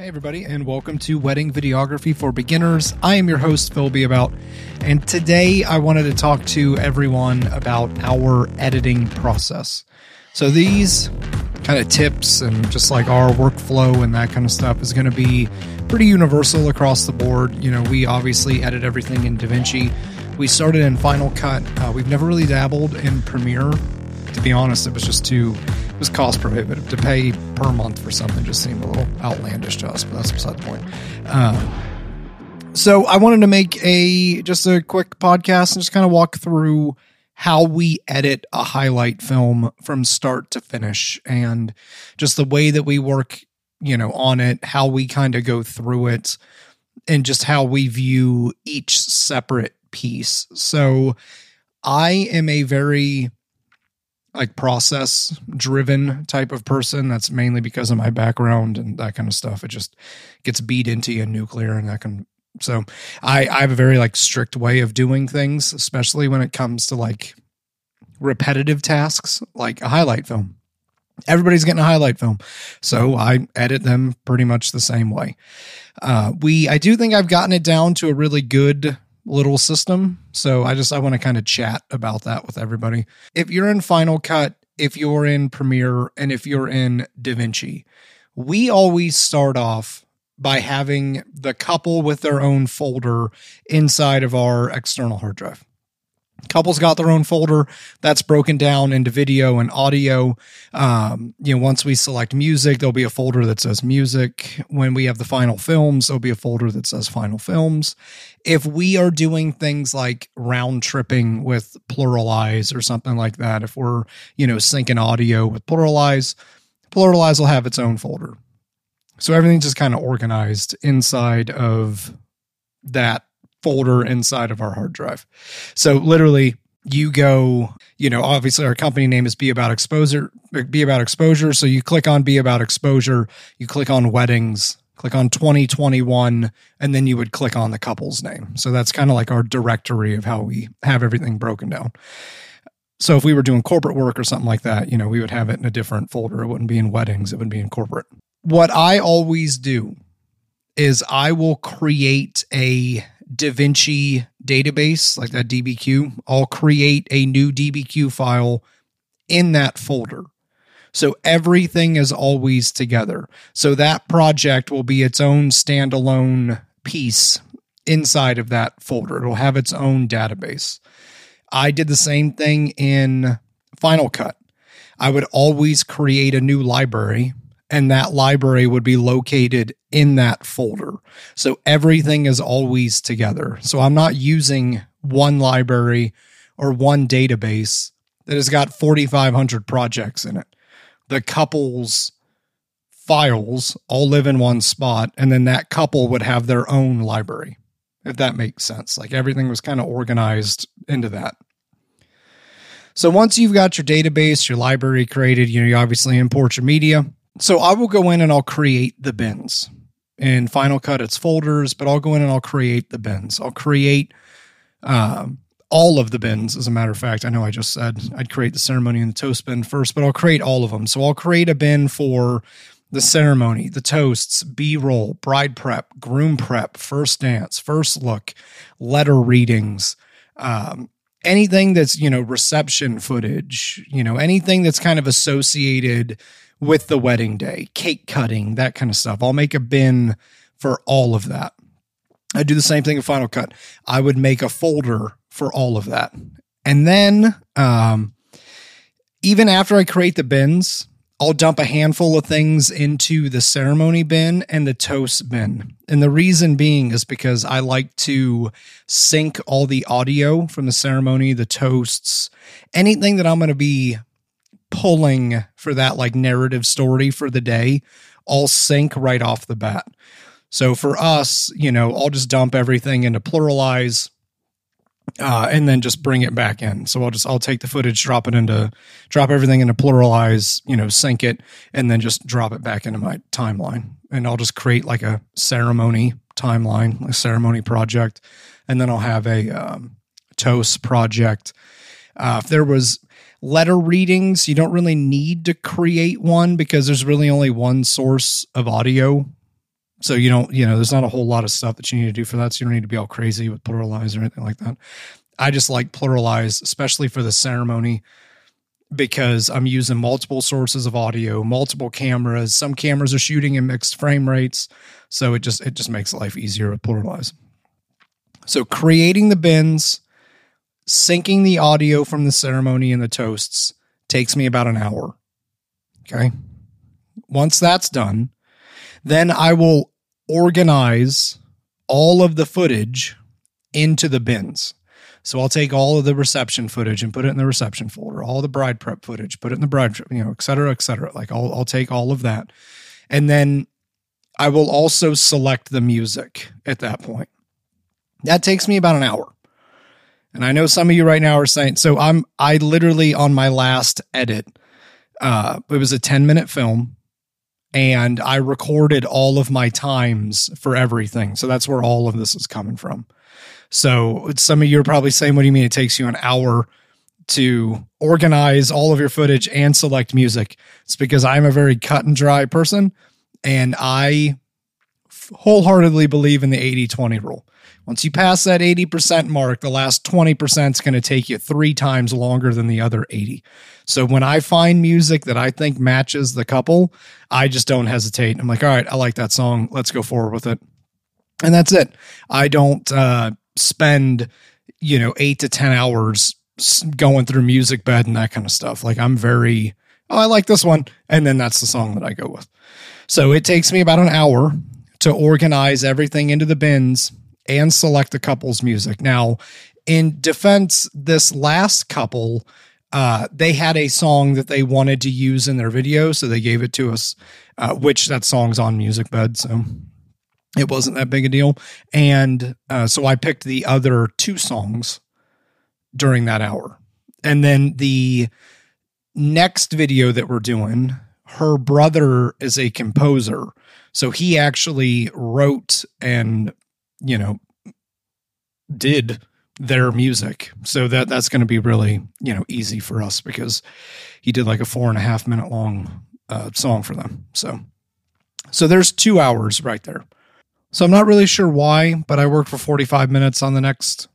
Hey, everybody, and welcome to Wedding Videography for Beginners. I am your host, Phil Beabout, and today I wanted to talk to everyone about our editing process. So, these kind of tips and just like our workflow and that kind of stuff is going to be pretty universal across the board. You know, we obviously edit everything in DaVinci. We started in Final Cut. Uh, we've never really dabbled in Premiere. To be honest, it was just too it was cost prohibitive to pay per month for something. Just seemed a little outlandish to us, but that's beside the point. Um, so I wanted to make a just a quick podcast and just kind of walk through how we edit a highlight film from start to finish and just the way that we work, you know, on it, how we kind of go through it and just how we view each separate piece. So I am a very like process driven type of person. That's mainly because of my background and that kind of stuff. It just gets beat into you nuclear and that can so I, I have a very like strict way of doing things, especially when it comes to like repetitive tasks, like a highlight film. Everybody's getting a highlight film. So I edit them pretty much the same way. Uh, we I do think I've gotten it down to a really good little system. So I just I want to kind of chat about that with everybody. If you're in Final Cut, if you're in Premiere, and if you're in DaVinci, we always start off by having the couple with their own folder inside of our external hard drive. Couples got their own folder that's broken down into video and audio. Um, you know, once we select music, there'll be a folder that says music. When we have the final films, there'll be a folder that says final films. If we are doing things like round tripping with PluralEyes or something like that, if we're, you know, syncing audio with PluralEyes, PluralEyes will have its own folder. So everything's just kind of organized inside of that folder inside of our hard drive. So literally you go, you know, obviously our company name is Beabout Exposure, Beabout Exposure. So you click on Beabout Exposure, you click on weddings, click on 2021, and then you would click on the couple's name. So that's kind of like our directory of how we have everything broken down. So if we were doing corporate work or something like that, you know, we would have it in a different folder. It wouldn't be in weddings, it would be in corporate. What I always do is I will create a DaVinci database, like that DBQ, I'll create a new DBQ file in that folder. So everything is always together. So that project will be its own standalone piece inside of that folder. It'll have its own database. I did the same thing in Final Cut. I would always create a new library and that library would be located in that folder. So everything is always together. So I'm not using one library or one database that has got 4,500 projects in it. The couple's files all live in one spot, and then that couple would have their own library, if that makes sense. Like everything was kind of organized into that. So once you've got your database, your library created, you know, you obviously import your media so I will go in and I'll create the bins. In Final Cut, it's folders, but I'll go in and I'll create the bins. I'll create um, all of the bins, as a matter of fact. I know I just said I'd create the ceremony and the toast bin first, but I'll create all of them. So I'll create a bin for the ceremony, the toasts, B roll, bride prep, groom prep, first dance, first look, letter readings, um, anything that's, you know, reception footage, you know, anything that's kind of associated with the wedding day, cake cutting, that kind of stuff. I'll make a bin for all of that. I do the same thing in Final Cut. I would make a folder for all of that. And then, um, even after I create the bins, I'll dump a handful of things into the ceremony bin and the toast bin. And the reason being is because I like to sync all the audio from the ceremony, the toasts, anything that I'm going to be pulling for that like narrative story for the day all sync right off the bat. So for us, you know, I'll just dump everything into PluralEyes uh, and then just bring it back in. So I'll just I'll take the footage, drop it into drop everything into PluralEyes, you know, sync it, and then just drop it back into my timeline. And I'll just create like a ceremony timeline, a ceremony project, and then I'll have a um, toast project. Uh, if there was letter readings, you don't really need to create one because there's really only one source of audio So you don't, you know, there's not a whole lot of stuff that you need to do for that. So you don't need to be all crazy with PluralEyes or anything like that. I just like PluralEyes, especially for the ceremony, because I'm using multiple sources of audio, multiple cameras. Some cameras are shooting in mixed frame rates. So it just it just makes life easier with PluralEyes. So creating the bins, syncing the audio from the ceremony and the toasts takes me about an hour. Okay. Once that's done, then I will organize all of the footage into the bins. So I'll take all of the reception footage and put it in the reception folder, all the bride prep footage, put it in the bride, you know, et cetera, et cetera. Like I'll, I'll take all of that. And then I will also select the music at that point. That takes me about an hour. And I know some of you right now are saying, so I'm, I literally on my last edit, uh, it was a 10 minute film and I recorded all of my times for everything. So that's where all of this is coming from. So some of you are probably saying, what do you mean it takes you an hour to organize all of your footage and select music? It's because I'm a very cut and dry person and I wholeheartedly believe in the 80 20 rule. Once you pass that 80% mark, the last 20% is going to take you three times longer than the other 80. So when I find music that I think matches the couple, I just don't hesitate. I'm like, all right, I like that song. Let's go forward with it. And that's it. I don't uh, spend, you know, eight to 10 hours going through Musicbed and that kind of stuff. Like I'm very, oh, I like this one. And then that's the song that I go with. So it takes me about an hour to organize everything into the bins and select the couple's music. Now, in defense, this last couple, uh, they had a song that they wanted to use in their video, so they gave it to us, uh, which that song's on Musicbed, so it wasn't that big a deal. And uh, so I picked the other two songs during that hour. And then the next video that we're doing, her brother is a composer. So he actually wrote and, you know, did their music. So that that's going to be really, you know, easy for us because he did like a four and a half minute long uh, song for them. So, so there's two hours right there. So I'm not really sure why, but I worked for 45 minutes on the next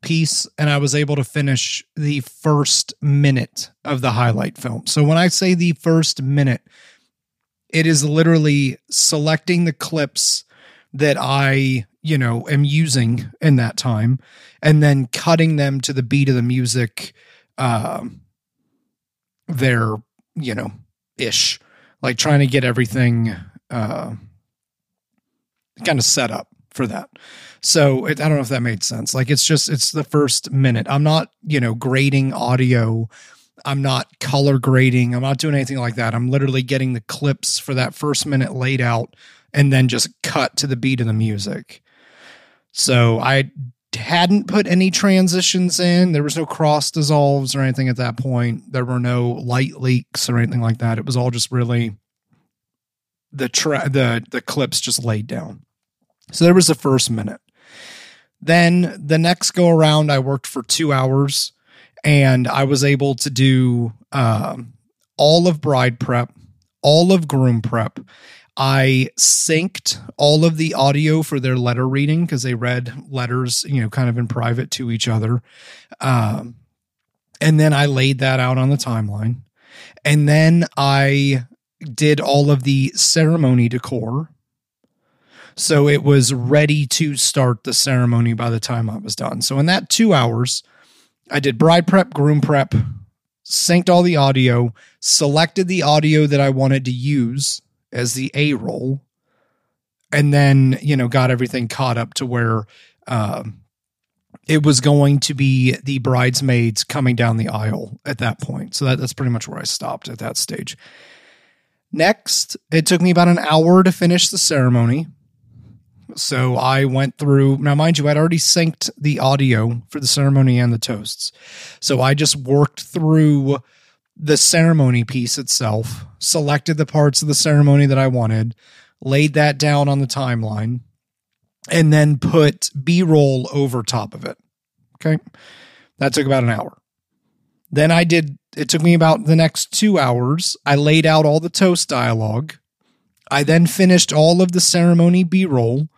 piece and I was able to finish the first minute of the highlight film. So when I say the first minute, it is literally selecting the clips that I, you know, am using in that time and then cutting them to the beat of the music um there, you know, ish. Like trying to get everything uh kind of set up for that. So it, I don't know if that made sense. Like it's just it's the first minute. I'm not, you know, grading audio I'm not color grading. I'm not doing anything like that. I'm literally getting the clips for that first minute laid out and then just cut to the beat of the music. So I hadn't put any transitions in. There was no cross dissolves or anything at that point. There were no light leaks or anything like that. It was all just really the tra- the the clips just laid down. So there was the first minute. Then the next go around, I worked for two hours and I was able to do um, all of bride prep, all of groom prep. I synced all of the audio for their letter reading because they read letters, you know, kind of in private to each other. Um, and then I laid that out on the timeline. And then I did all of the ceremony decor. So it was ready to start the ceremony by the time I was done. So in that two hours, I did bride prep, groom prep, synced all the audio, selected the audio that I wanted to use as the A roll, and then, you know, got everything caught up to where uh, it was going to be the bridesmaids coming down the aisle at that point. So that, that's pretty much where I stopped at that stage. Next, it took me about an hour to finish the ceremony. So I went through, now mind you, I'd already synced the audio for the ceremony and the toasts. So I just worked through the ceremony piece itself, selected the parts of the ceremony that I wanted, laid that down on the timeline, and then put B roll over top of it. Okay. That took about an hour. Then I did, it took me about the next two hours. I laid out all the toast dialogue I then finished all of the ceremony B roll.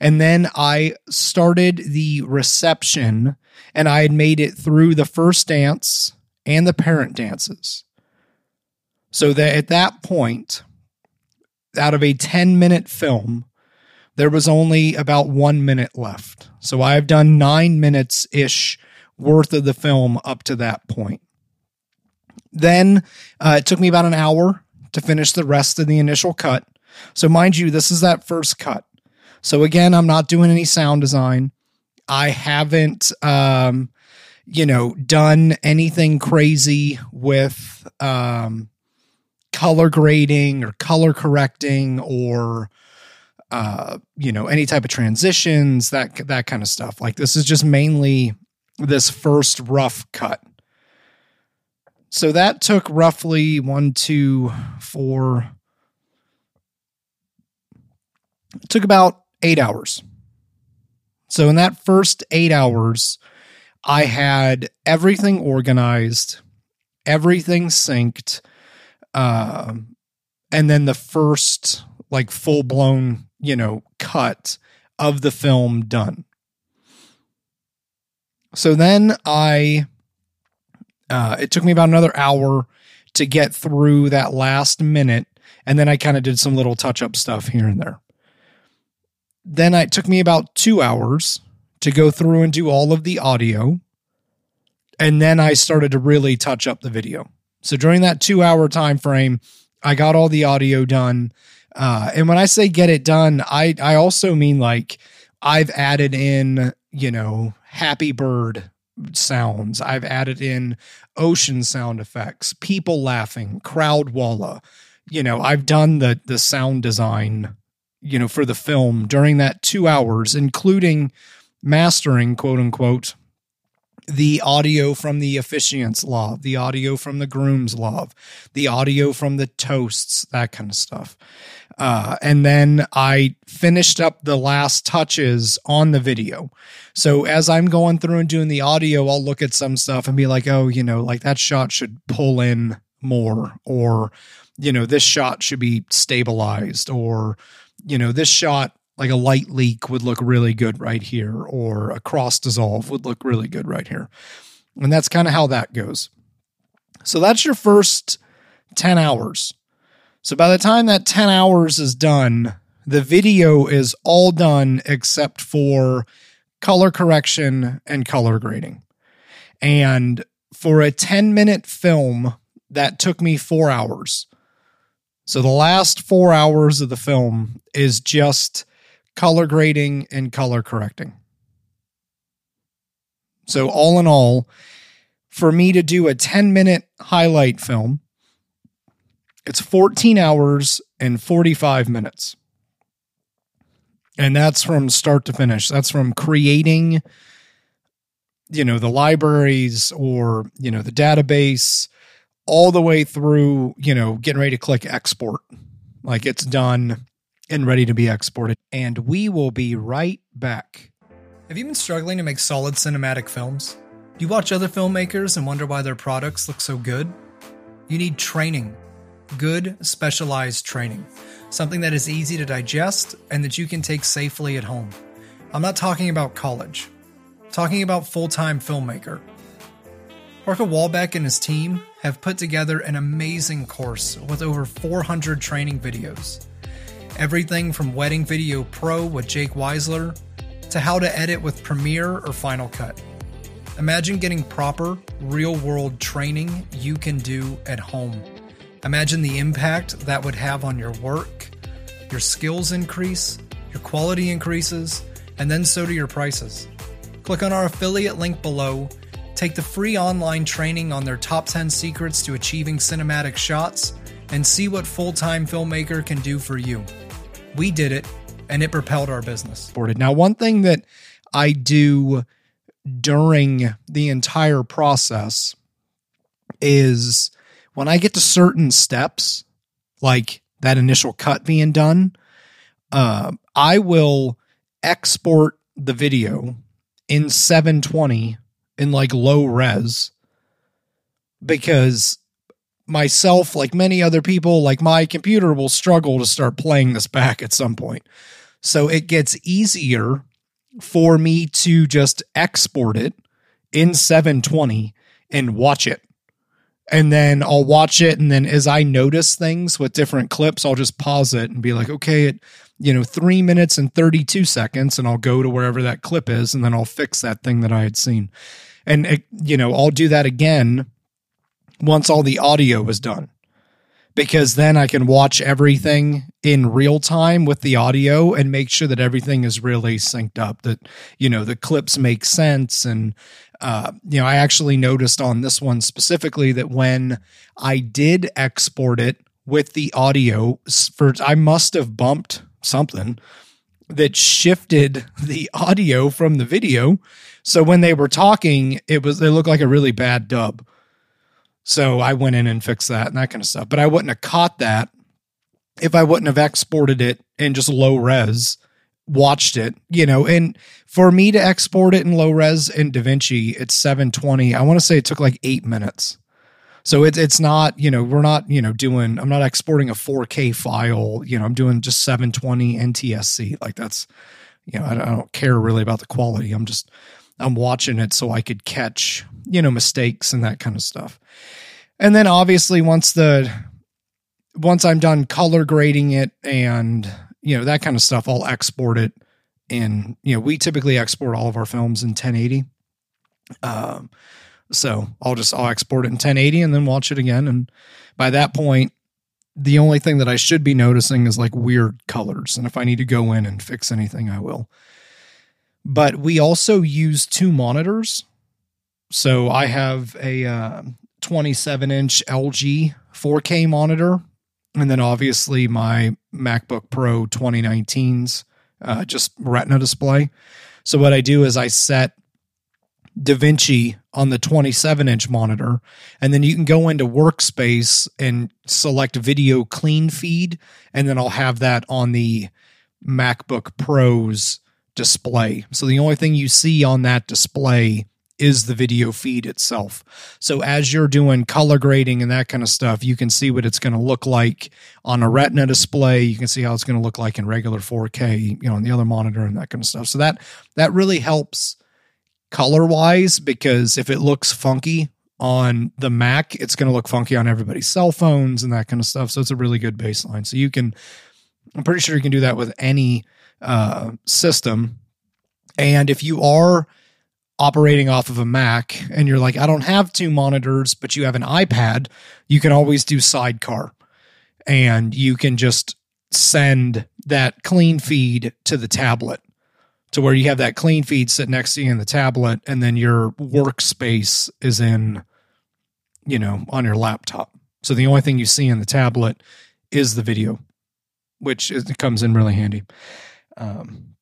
And then I started the reception and I had made it through the first dance and the parent dances. So that at that point, out of a 10 minute film, there was only about one minute left. So I've done nine minutes ish worth of the film up to that point. Then uh, it took me about an hour to finish the rest of the initial cut. So, mind you, this is that first cut. So, again, I'm not doing any sound design. I haven't, um, you know, done anything crazy with um, color grading or color correcting or uh, you know, any type of transitions, that that kind of stuff. Like this is just mainly this first rough cut. So that took roughly one, two, four. It took about eight hours. So in that first eight hours, I had everything organized, everything synced, uh, and then the first like full blown you know, cut of the film done. So then I, uh, it took me about another hour to get through that last minute. And then I kind of did some little touch up stuff here and there. Then it took me about two hours to go through and do all of the audio. And then I started to really touch up the video. So during that two hour time frame, I got all the audio done. Uh, and when I say get it done, I I also mean like I've added in, you know, happy bird sounds. I've added in ocean sound effects, people laughing, crowd walla. You know, I've done the the sound design, you know, for the film during that 2 hours including mastering quote unquote the audio from the officiant's love, the audio from the groom's love, the audio from the toasts, that kind of stuff. Uh, and then I finished up the last touches on the video. So as I'm going through and doing the audio, I'll look at some stuff and be like, oh, you know, like that shot should pull in more, or, you know, this shot should be stabilized, or, you know, this shot, like a light leak would look really good right here, or a cross dissolve would look really good right here. And that's kind of how that goes. So that's your first 10 hours. So by the time that 10 hours is done, the video is all done except for color correction and color grading. And for a 10 minute film, that took me four hours. So the last four hours of the film is just color grading and color correcting. So, all in all, for me to do a 10 minute highlight film, it's 14 hours and 45 minutes. And that's from start to finish. That's from creating, you know, the libraries or, you know, the database all the way through, you know, getting ready to click export. Like it's done and ready to be exported. And we will be right back. Have you been struggling to make solid cinematic films? Do you watch other filmmakers and wonder why their products look so good? You need training good, specialized training, something that is easy to digest and that you can take safely at home. I'm not talking about college, I'm talking about full time filmmaker. Parker Walbeck and his team have put together an amazing course with over 400 training videos. Everything from Wedding Video Pro with Jake Weisler to how to edit with Premiere or Final Cut. Imagine getting proper, real world training you can do at home. Imagine the impact that would have on your work. Your skills increase, your quality increases, and then so do your prices. Click on our affiliate link below, take the free online training on their top 10 secrets to achieving cinematic shots, and see what full time filmmaker can do for you. We did it, and it propelled our business. Now, one thing that I do during the entire process is when I get to certain steps, like that initial cut being done, uh, I will export the video in 720 in like low res because myself, like many other people, like my computer will struggle to start playing this back at some point. So it gets easier for me to just export it in 720 and watch it. And then I'll watch it. And then as I notice things with different clips, I'll just pause it and be like, okay, it, you know, three minutes and 32 seconds. And I'll go to wherever that clip is. And then I'll fix that thing that I had seen. And, it, you know, I'll do that again once all the audio was done. Because then I can watch everything in real time with the audio and make sure that everything is really synced up that you know the clips make sense. And uh, you know I actually noticed on this one specifically that when I did export it with the audio for I must have bumped something that shifted the audio from the video. So when they were talking it was they looked like a really bad dub so I went in and fixed that and that kind of stuff. But I wouldn't have caught that if I wouldn't have exported it in just low res, watched it, you know. And for me to export it in low res in DaVinci, it's 720. I want to say it took like eight minutes. So it's it's not, you know, we're not, you know, doing I'm not exporting a 4K file, you know, I'm doing just 720 NTSC. Like that's, you know, I don't, I don't care really about the quality. I'm just I'm watching it so I could catch, you know, mistakes and that kind of stuff. And then obviously once the once I'm done color grading it and you know that kind of stuff, I'll export it in, you know, we typically export all of our films in 1080. Um so I'll just I'll export it in 1080 and then watch it again and by that point the only thing that I should be noticing is like weird colors and if I need to go in and fix anything I will but we also use two monitors. So I have a uh, 27 inch LG 4K monitor, and then obviously my MacBook Pro 2019's uh, just Retina display. So what I do is I set DaVinci on the 27 inch monitor, and then you can go into Workspace and select Video Clean Feed, and then I'll have that on the MacBook Pro's display. So the only thing you see on that display is the video feed itself. So as you're doing color grading and that kind of stuff, you can see what it's going to look like on a retina display. You can see how it's going to look like in regular 4K, you know, on the other monitor and that kind of stuff. So that that really helps color wise because if it looks funky on the Mac, it's going to look funky on everybody's cell phones and that kind of stuff. So it's a really good baseline. So you can I'm pretty sure you can do that with any uh, system. And if you are operating off of a Mac and you're like, I don't have two monitors, but you have an iPad, you can always do Sidecar and you can just send that clean feed to the tablet to where you have that clean feed sit next to you in the tablet and then your workspace is in, you know, on your laptop. So the only thing you see in the tablet is the video, which is, comes in really handy. Um,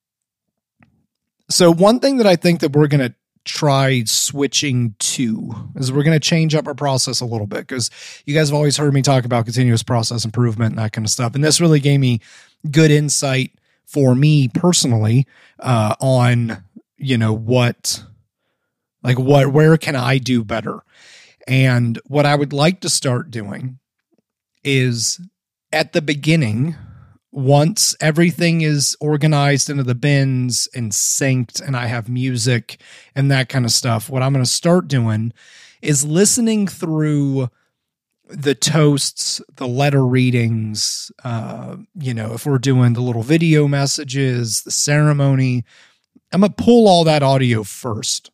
so one thing that I think that we're going to try switching to is we're going to change up our process a little bit because you guys have always heard me talk about continuous process improvement and that kind of stuff. And this really gave me good insight for me personally uh, on, you know, what, like what, where can I do better? And what I would like to start doing is at the beginning once everything is organized into the bins and synced and I have music and that kind of stuff, what I'm going to start doing is listening through the toasts, the letter readings, uh, you know, if we're doing the little video messages, the ceremony, I'm going to pull all that audio first.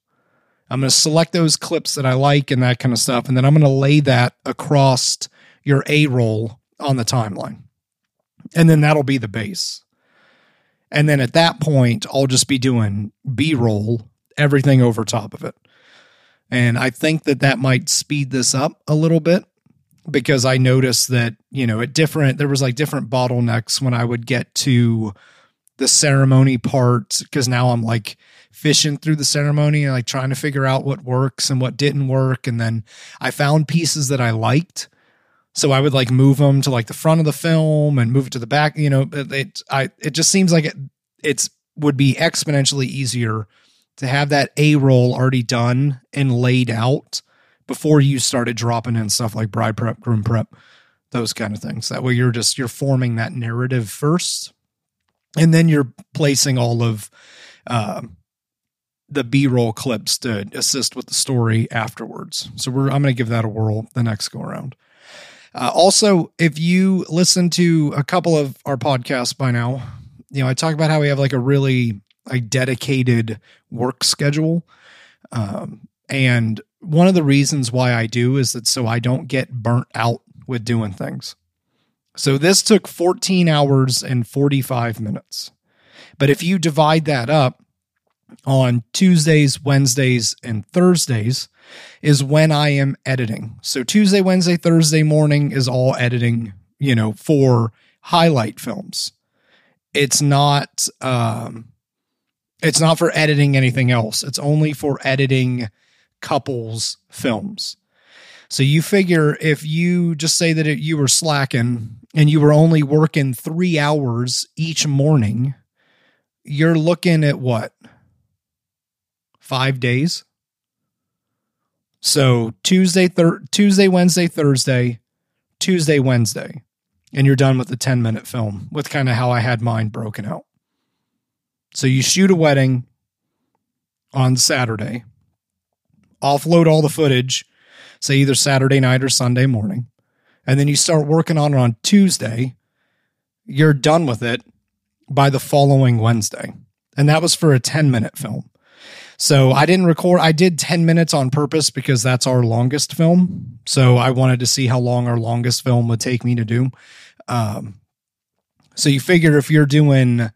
I'm going to select those clips that I like and that kind of stuff. And then I'm going to lay that across your A roll on the timeline and then that'll be the base. And then at that point, I'll just be doing B roll, everything over top of it. And I think that that might speed this up a little bit because I noticed that, you know, at different, there was like different bottlenecks when I would get to the ceremony part because now I'm like fishing through the ceremony and like trying to figure out what works and what didn't work. And then I found pieces that I liked so I would like move them to like the front of the film and move it to the back. You know, it, I it just seems like it it's would be exponentially easier to have that A roll already done and laid out before you started dropping in stuff like bride prep, groom prep, those kind of things. That way you're just you're forming that narrative first, and then you're placing all of uh, the B-roll clips to assist with the story afterwards. So we're I'm to give that a whirl the next go around. Uh, also, if you listen to a couple of our podcasts by now, you know I talk about how we have like a really like dedicated work schedule, um, and one of the reasons why I do is that so I don't get burnt out with doing things. So this took 14 hours and 45 minutes. But if you divide that up on Tuesdays, Wednesdays, and Thursdays, is when I am editing. So Tuesday, Wednesday, Thursday morning is all editing, you know, for highlight films. It's not um it's not for editing anything else. It's only for editing couples films. So you figure if you just say that it, you were slacking and you were only working three hours each morning, you're looking at what? Five days? So Tuesday, thir- Tuesday, Wednesday, Thursday, Tuesday, Wednesday, and you're done with the 10 minute film with kind of how I had mine broken out. So you shoot a wedding on Saturday, offload all the footage, say either Saturday night or Sunday morning, and then you start working on it on Tuesday. You're done with it by the following Wednesday. And that was for a 10 minute film. So I didn't record, I did 10 minutes on purpose because that's our longest film. So I wanted to see how long our longest film would take me to do. Um, so you figure if you're doing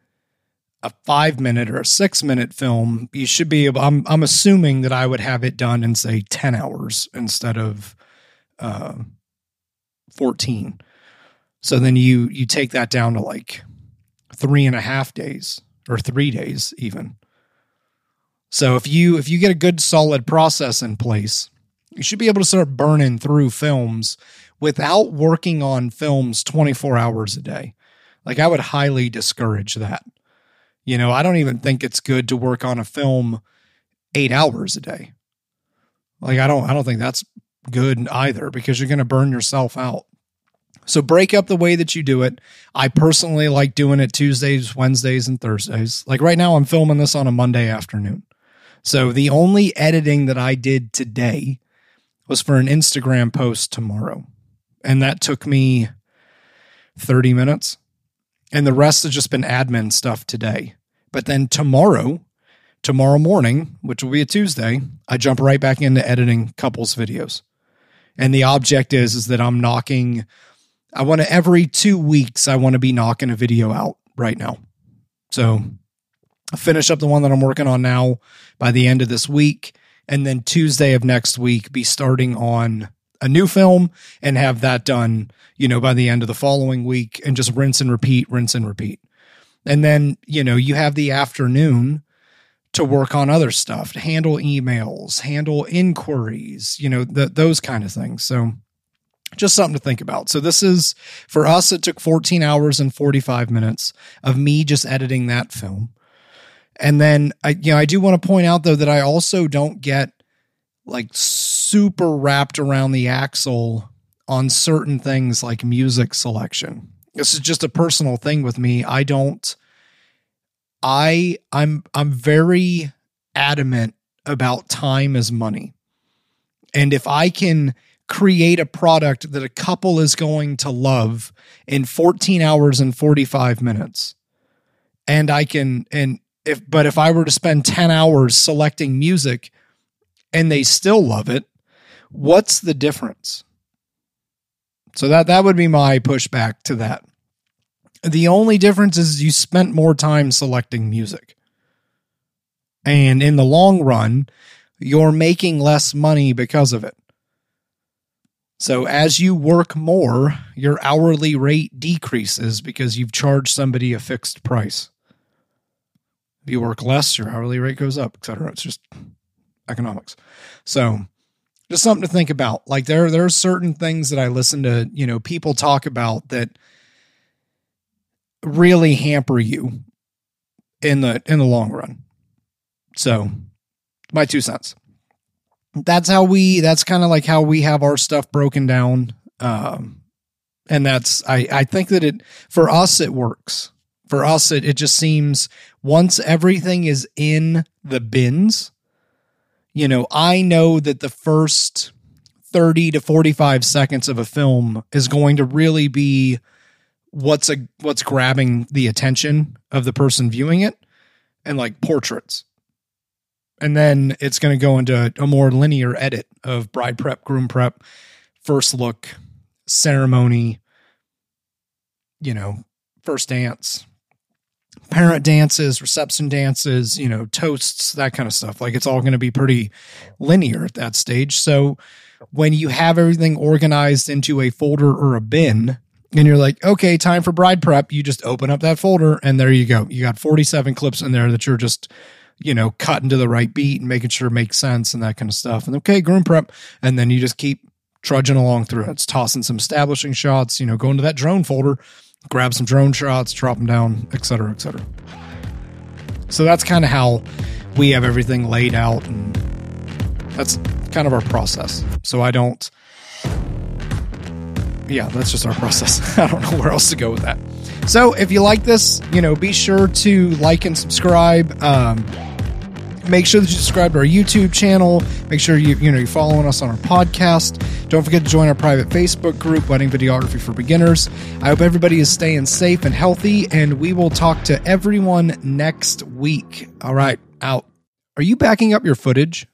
a five minute or a six minute film, you should be I'm, I'm assuming that I would have it done in say 10 hours instead of, uh, 14. So then you, you take that down to like three and a half days or three days even. So if you if you get a good solid process in place, you should be able to start burning through films without working on films 24 hours a day. Like I would highly discourage that. You know, I don't even think it's good to work on a film 8 hours a day. Like I don't I don't think that's good either because you're going to burn yourself out. So break up the way that you do it. I personally like doing it Tuesdays, Wednesdays, and Thursdays. Like right now, I'm filming this on a Monday afternoon. So the only editing that I did today was for an Instagram post tomorrow. And that took me 30 minutes. And the rest has just been admin stuff today. But then tomorrow, tomorrow morning, which will be a Tuesday, I jump right back into editing couples videos. And the object is is that I'm knocking I want to every 2 weeks I want to be knocking a video out right now. So finish up the one that I'm working on now by the end of this week. And then Tuesday of next week, be starting on a new film and have that done, you know, by the end of the following week and just rinse and repeat, rinse and repeat. And then, you know, you have the afternoon to work on other stuff, to handle emails, handle inquiries, you know, those kind of things. So just something to think about. So this is for us, it took 14 hours and 45 minutes of me just editing that film. And then I you know I do want to point out though that I also don't get like super wrapped around the axle on certain things like music selection. This is just a personal thing with me. I don't I I'm I'm very adamant about time as money. And if I can create a product that a couple is going to love in 14 hours and 45 minutes and I can and if but if I were to spend 10 hours selecting music and they still love it, what's the difference? So that that would be my pushback to that. The only difference is you spent more time selecting music. And in the long run, you're making less money because of it. So as you work more, your hourly rate decreases because you've charged somebody a fixed price. If you work less, your hourly rate goes up, etc. It's just economics. So just something to think about. Like there, there are certain things that I listen to, you know, people talk about that really hamper you in the in the long run. So my two cents. that's how we that's kind of like how we have our stuff broken down um and that's i i think that it for us it works for us it, it just seems once everything is in the bins you know i know that the first 30 to 45 seconds of a film is going to really be what's a what's grabbing the attention of the person viewing it and like portraits. And then it's going to go into a more linear edit of bride prep, groom prep, first look, ceremony, you know, first dance, parent dances, reception dances, you know, toasts, that kind of stuff. Like it's all going to be pretty linear at that stage. So when you have everything organized into a folder or a bin, and you're like, okay, time for bride prep, you just open up that folder and there you go. You got 47 clips in there that you're just you know, cutting to the right beat and making sure it makes sense and that kind of stuff. And okay, groom prep. And then you just keep trudging along through it. It's tossing some establishing shots, you know, going to that drone folder, grab some drone shots, drop them down, etc., cetera, et cetera. So that's kind of how we have everything laid out. And that's kind of our process. So I don't, yeah, that's just our process. I don't know where else to go with that. So if you like this, you know, be sure to like and subscribe. Um, make sure that you subscribe to our YouTube channel. Make sure you you know you're following us on our podcast. Don't forget to join our private Facebook group, Wedding Videography for Beginners. I hope everybody is staying safe and healthy, and we will talk to everyone next week. All right, out. Are you backing up your footage?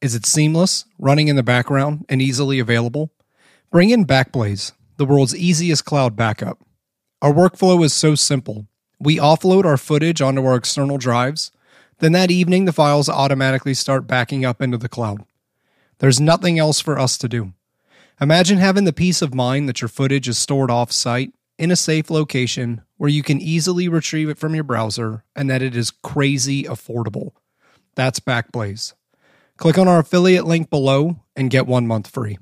Is it seamless, running in the background, and easily available? Bring in Backblaze, the world's easiest cloud backup. Our workflow is so simple. We offload our footage onto our external drives then that evening, the files automatically start backing up into the cloud. There's nothing else for us to do. Imagine having the peace of mind that your footage is stored off site in a safe location where you can easily retrieve it from your browser and that it is crazy affordable. That's Backblaze. Click on our affiliate link below and get one month free.